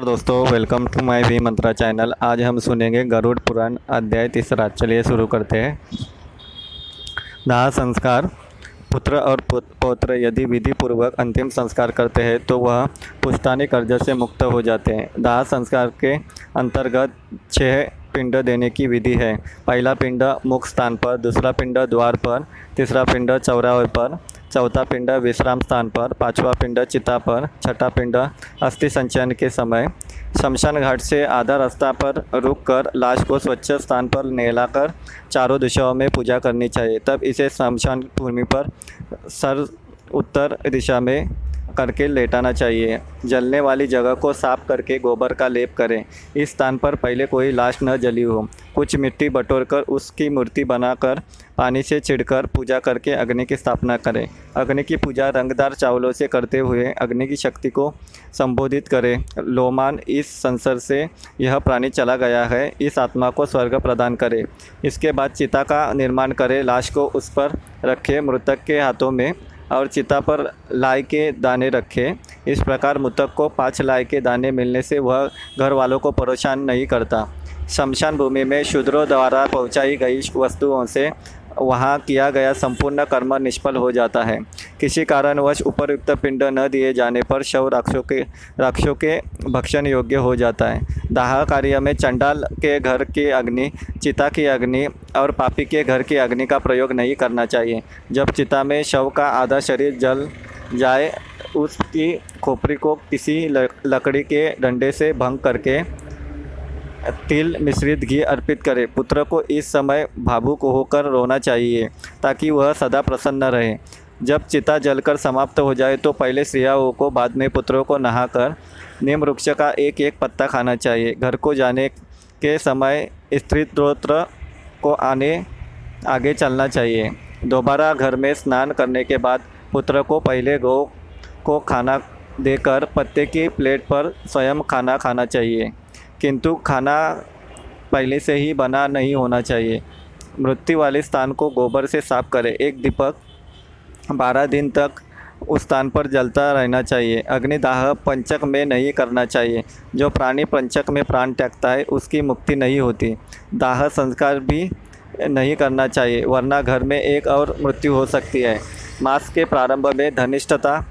नमस्कार दोस्तों welcome to my भी मंत्रा चैनल आज हम सुनेंगे गरुड़ पुराण अध्याय तीसरा चलिए शुरू करते हैं। दाह संस्कार। पुत्र और पौत्र यदि विधि पूर्वक अंतिम संस्कार करते हैं तो वह पुश्तानी कर्ज से मुक्त हो जाते हैं। दाह संस्कार के अंतर्गत छह पिंड देने की विधि है। पहला पिंड मुख स्थान पर, दूसरा पिंड द्वार पर, तीसरा पिंड चौराहे पर चौथा पिंड विश्राम स्थान पर, पांचवा पिंड चिता पर, छठा पिंड अस्थि संचयन के समय। शमशान घाट से आधा रास्ता पर रुक कर लाश को स्वच्छ स्थान पर नहलाकर चारों दिशाओं में पूजा करनी चाहिए। तब इसे शमशान भूमि पर सर उत्तर दिशा में करके लेटाना चाहिए। जलने वाली जगह को साफ़ करके गोबर का लेप करें। इस स्थान पर पहले कोई लाश न जली हो। कुछ मिट्टी बटोरकर उसकी मूर्ति बनाकर पानी से छिड़कर पूजा करके अग्नि की स्थापना करें। अग्नि की पूजा रंगदार चावलों से करते हुए अग्नि की शक्ति को संबोधित करें। लोमान इस संसार से यह प्राणी चला गया है, इस आत्मा को स्वर्ग प्रदान करे। इसके बाद चिता का निर्माण करें। लाश को उस पर रखें। मृतक के हाथों में और चिता पर लाई के दाने रखे। इस प्रकार मृतक को पाँच लाई के दाने मिलने से वह घर वालों को परेशान नहीं करता। शमशान भूमि में शूद्रों द्वारा पहुंचाई गई वस्तुओं से वहाँ किया गया संपूर्ण कर्म निष्फल हो जाता है। किसी कारणवश उपरयुक्त पिंड न दिए जाने पर शव राक्षों के राक्षों के भक्षण योग्य हो जाता है। दाह कार्य में चंडाल के घर की अग्नि, चिता की अग्नि और पापी के घर की अग्नि का प्रयोग नहीं करना चाहिए। जब चिता में शव का आधा शरीर जल जाए, उसकी खोपड़ी को किसी लकड़ी के डंडे से भंग करके तिल मिश्रित घी अर्पित करें। पुत्र को इस समय भावुक होकर रोना चाहिए, ताकि वह सदा प्रसन्न रहे। जब चिता जलकर समाप्त हो जाए तो पहले स्त्रियाओं को बाद में पुत्रों को नहाकर नीम वृक्ष का एक एक पत्ता खाना चाहिए। घर को जाने के समय स्त्री स्त्रोत्र को आने, आगे चलना चाहिए। दोबारा घर में स्नान करने के बाद पुत्र को पहले गौ को खाना देकर पत्ते की प्लेट पर स्वयं खाना खाना चाहिए। किंतु खाना पहले से ही बना नहीं होना चाहिए। मृत्यु वाले स्थान को गोबर से साफ़ करें। एक दीपक बारह दिन तक उस स्थान पर जलता रहना चाहिए। अग्निदाह पंचक में नहीं करना चाहिए। जो प्राणी पंचक में प्राण त्यागता है, उसकी मुक्ति नहीं होती। दाह संस्कार भी नहीं करना चाहिए, वरना घर में एक और मृत्यु हो सकती है। मास के प्रारंभ में धनिष्ठता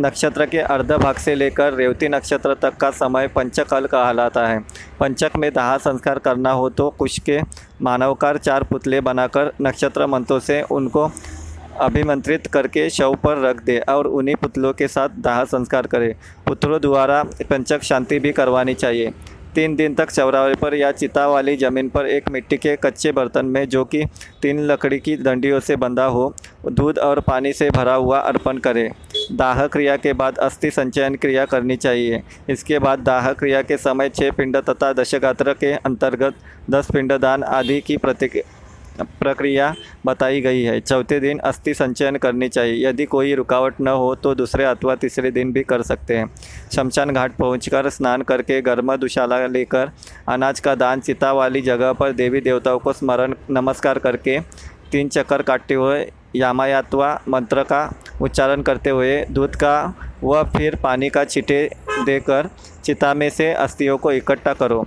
नक्षत्र के अर्ध भाग से लेकर रेवती नक्षत्र तक का समय पंचकल कहलाता है। पंचक में दाह संस्कार करना हो तो कुश के मानवकार चार पुतले बनाकर नक्षत्र मंत्रों से उनको अभिमंत्रित करके शव पर रख दे और उन्हीं पुतलों के साथ दाह संस्कार करें। पुत्रों द्वारा पंचक शांति भी करवानी चाहिए। तीन दिन तक चौराहे पर या चिता वाली ज़मीन पर एक मिट्टी के कच्चे बर्तन में जो कि तीन लकड़ी की डंडियों से बंधा हो दूध और पानी से भरा हुआ अर्पण करें। दाह क्रिया के बाद अस्थि संचयन क्रिया करनी चाहिए। इसके बाद दाह क्रिया के समय छः पिंड तथा दशगात्र के अंतर्गत दस पिंडदान आदि की प्रति प्रक्रिया बताई गई है। चौथे दिन अस्थि संचयन करनी चाहिए। यदि कोई रुकावट न हो तो दूसरे अथवा तीसरे दिन भी कर सकते हैं। शमशान घाट पहुंचकर स्नान करके गर्म दुशाला लेकर अनाज का दान चिता वाली जगह पर देवी देवताओं को स्मरण, नमस्कार करके तीन चक्कर काटते हुए यामायात्वा मंत्र का उच्चारण करते हुए दूध का व फिर पानी का छींटे देकर चिता में से अस्थियों को इकट्ठा करो।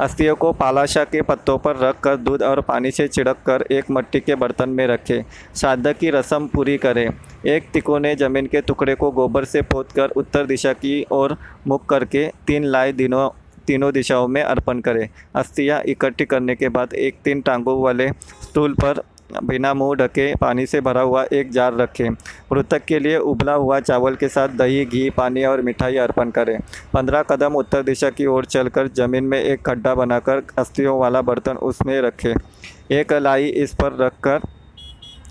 अस्थियों को पालाशा के पत्तों पर रख कर दूध और पानी से छिड़क कर एक मट्टी के बर्तन में रखें। श्राद्ध की रस्म पूरी करें। एक तिकोने ज़मीन के टुकड़े को गोबर से पोत कर उत्तर दिशा की ओर मुख करके तीन लाए दिनों, तीनों दिशाओं में अर्पण करें। अस्थियाँ इकट्ठी करने के बाद एक तीन टांगों वाले स्टूल पर बिना मुँह ढके पानी से भरा हुआ एक जार रखें। मृतक के लिए उबला हुआ चावल के साथ दही, घी, पानी और मिठाई अर्पण करें। पंद्रह कदम उत्तर दिशा की ओर चलकर ज़मीन में एक खड्डा बनाकर अस्थियों वाला बर्तन उसमें रखें। एक लाई इस पर रखकर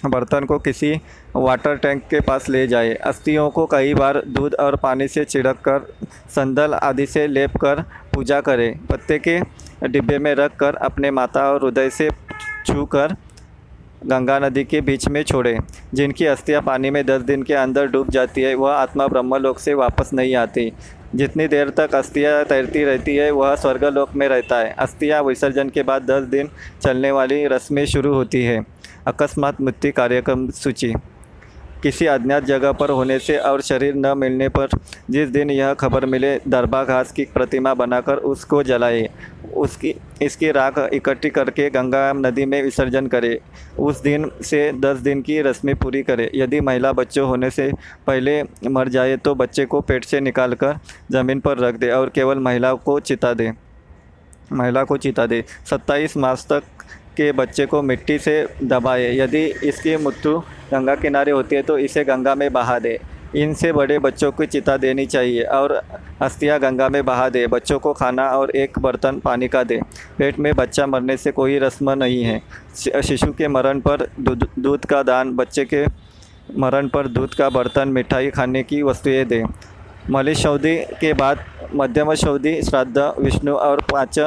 बर्तन को किसी वाटर टैंक के पास ले जाए। अस्थियों को कई बार दूध और पानी से छिड़क कर संदल आदि से लेप कर पूजा करें। पत्ते के डिब्बे में रख कर अपने माता और हृदय से छू कर गंगा नदी के बीच में छोड़े, जिनकी अस्थियाँ पानी में दस दिन के अंदर डूब जाती है, वह आत्मा ब्रह्मलोक से वापस नहीं आती। जितनी देर तक अस्थियाँ तैरती रहती है, वह स्वर्गलोक में रहता है। अस्थियाँ विसर्जन के बाद दस दिन चलने वाली रस्में शुरू होती है। अकस्मात मृत्यु कार्यक्रम सूची। किसी अज्ञात जगह पर होने से और शरीर न मिलने पर जिस दिन यह खबर मिले दरबा घास की प्रतिमा बनाकर उसको जलाए। उसकी, इसकी राख इकट्ठी करके गंगा नदी में विसर्जन करे। उस दिन से दस दिन की रस्में पूरी करे। यदि महिला बच्चों होने से पहले मर जाए तो बच्चे को पेट से निकाल कर ज़मीन पर रख दे और केवल महिला को चिता दे। महिला को चिता दे। सत्ताईस मास तक के बच्चे को मिट्टी से दबाए। यदि इसकी मृत्यु गंगा किनारे होती है तो इसे गंगा में बहा दे। इनसे बड़े बच्चों को चिता देनी चाहिए और अस्थियाँ गंगा में बहा दे, बच्चों को खाना और एक बर्तन पानी का दे। पेट में बच्चा मरने से कोई रस्म नहीं है। शिशु के मरण पर दूध का दान, बच्चे के मरण पर दूध का बर्तन, मिठाई खाने की वस्तुएँ दें। शौदी के बाद मध्यम शौदी श्राद्ध, विष्णु और पाँच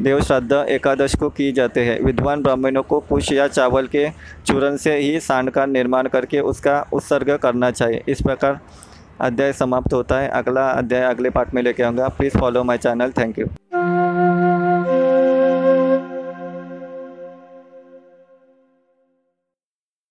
देव श्राद्ध एकादश को की जाते हैं। विद्वान ब्राह्मणों को कुश या चावल के चूरण से ही सांड का निर्माण करके उसका उत्सर्ग करना चाहिए। इस प्रकार अध्याय समाप्त होता है। अगला अध्याय अगले पार्ट में लेके आऊँगा। Please follow my channel thank you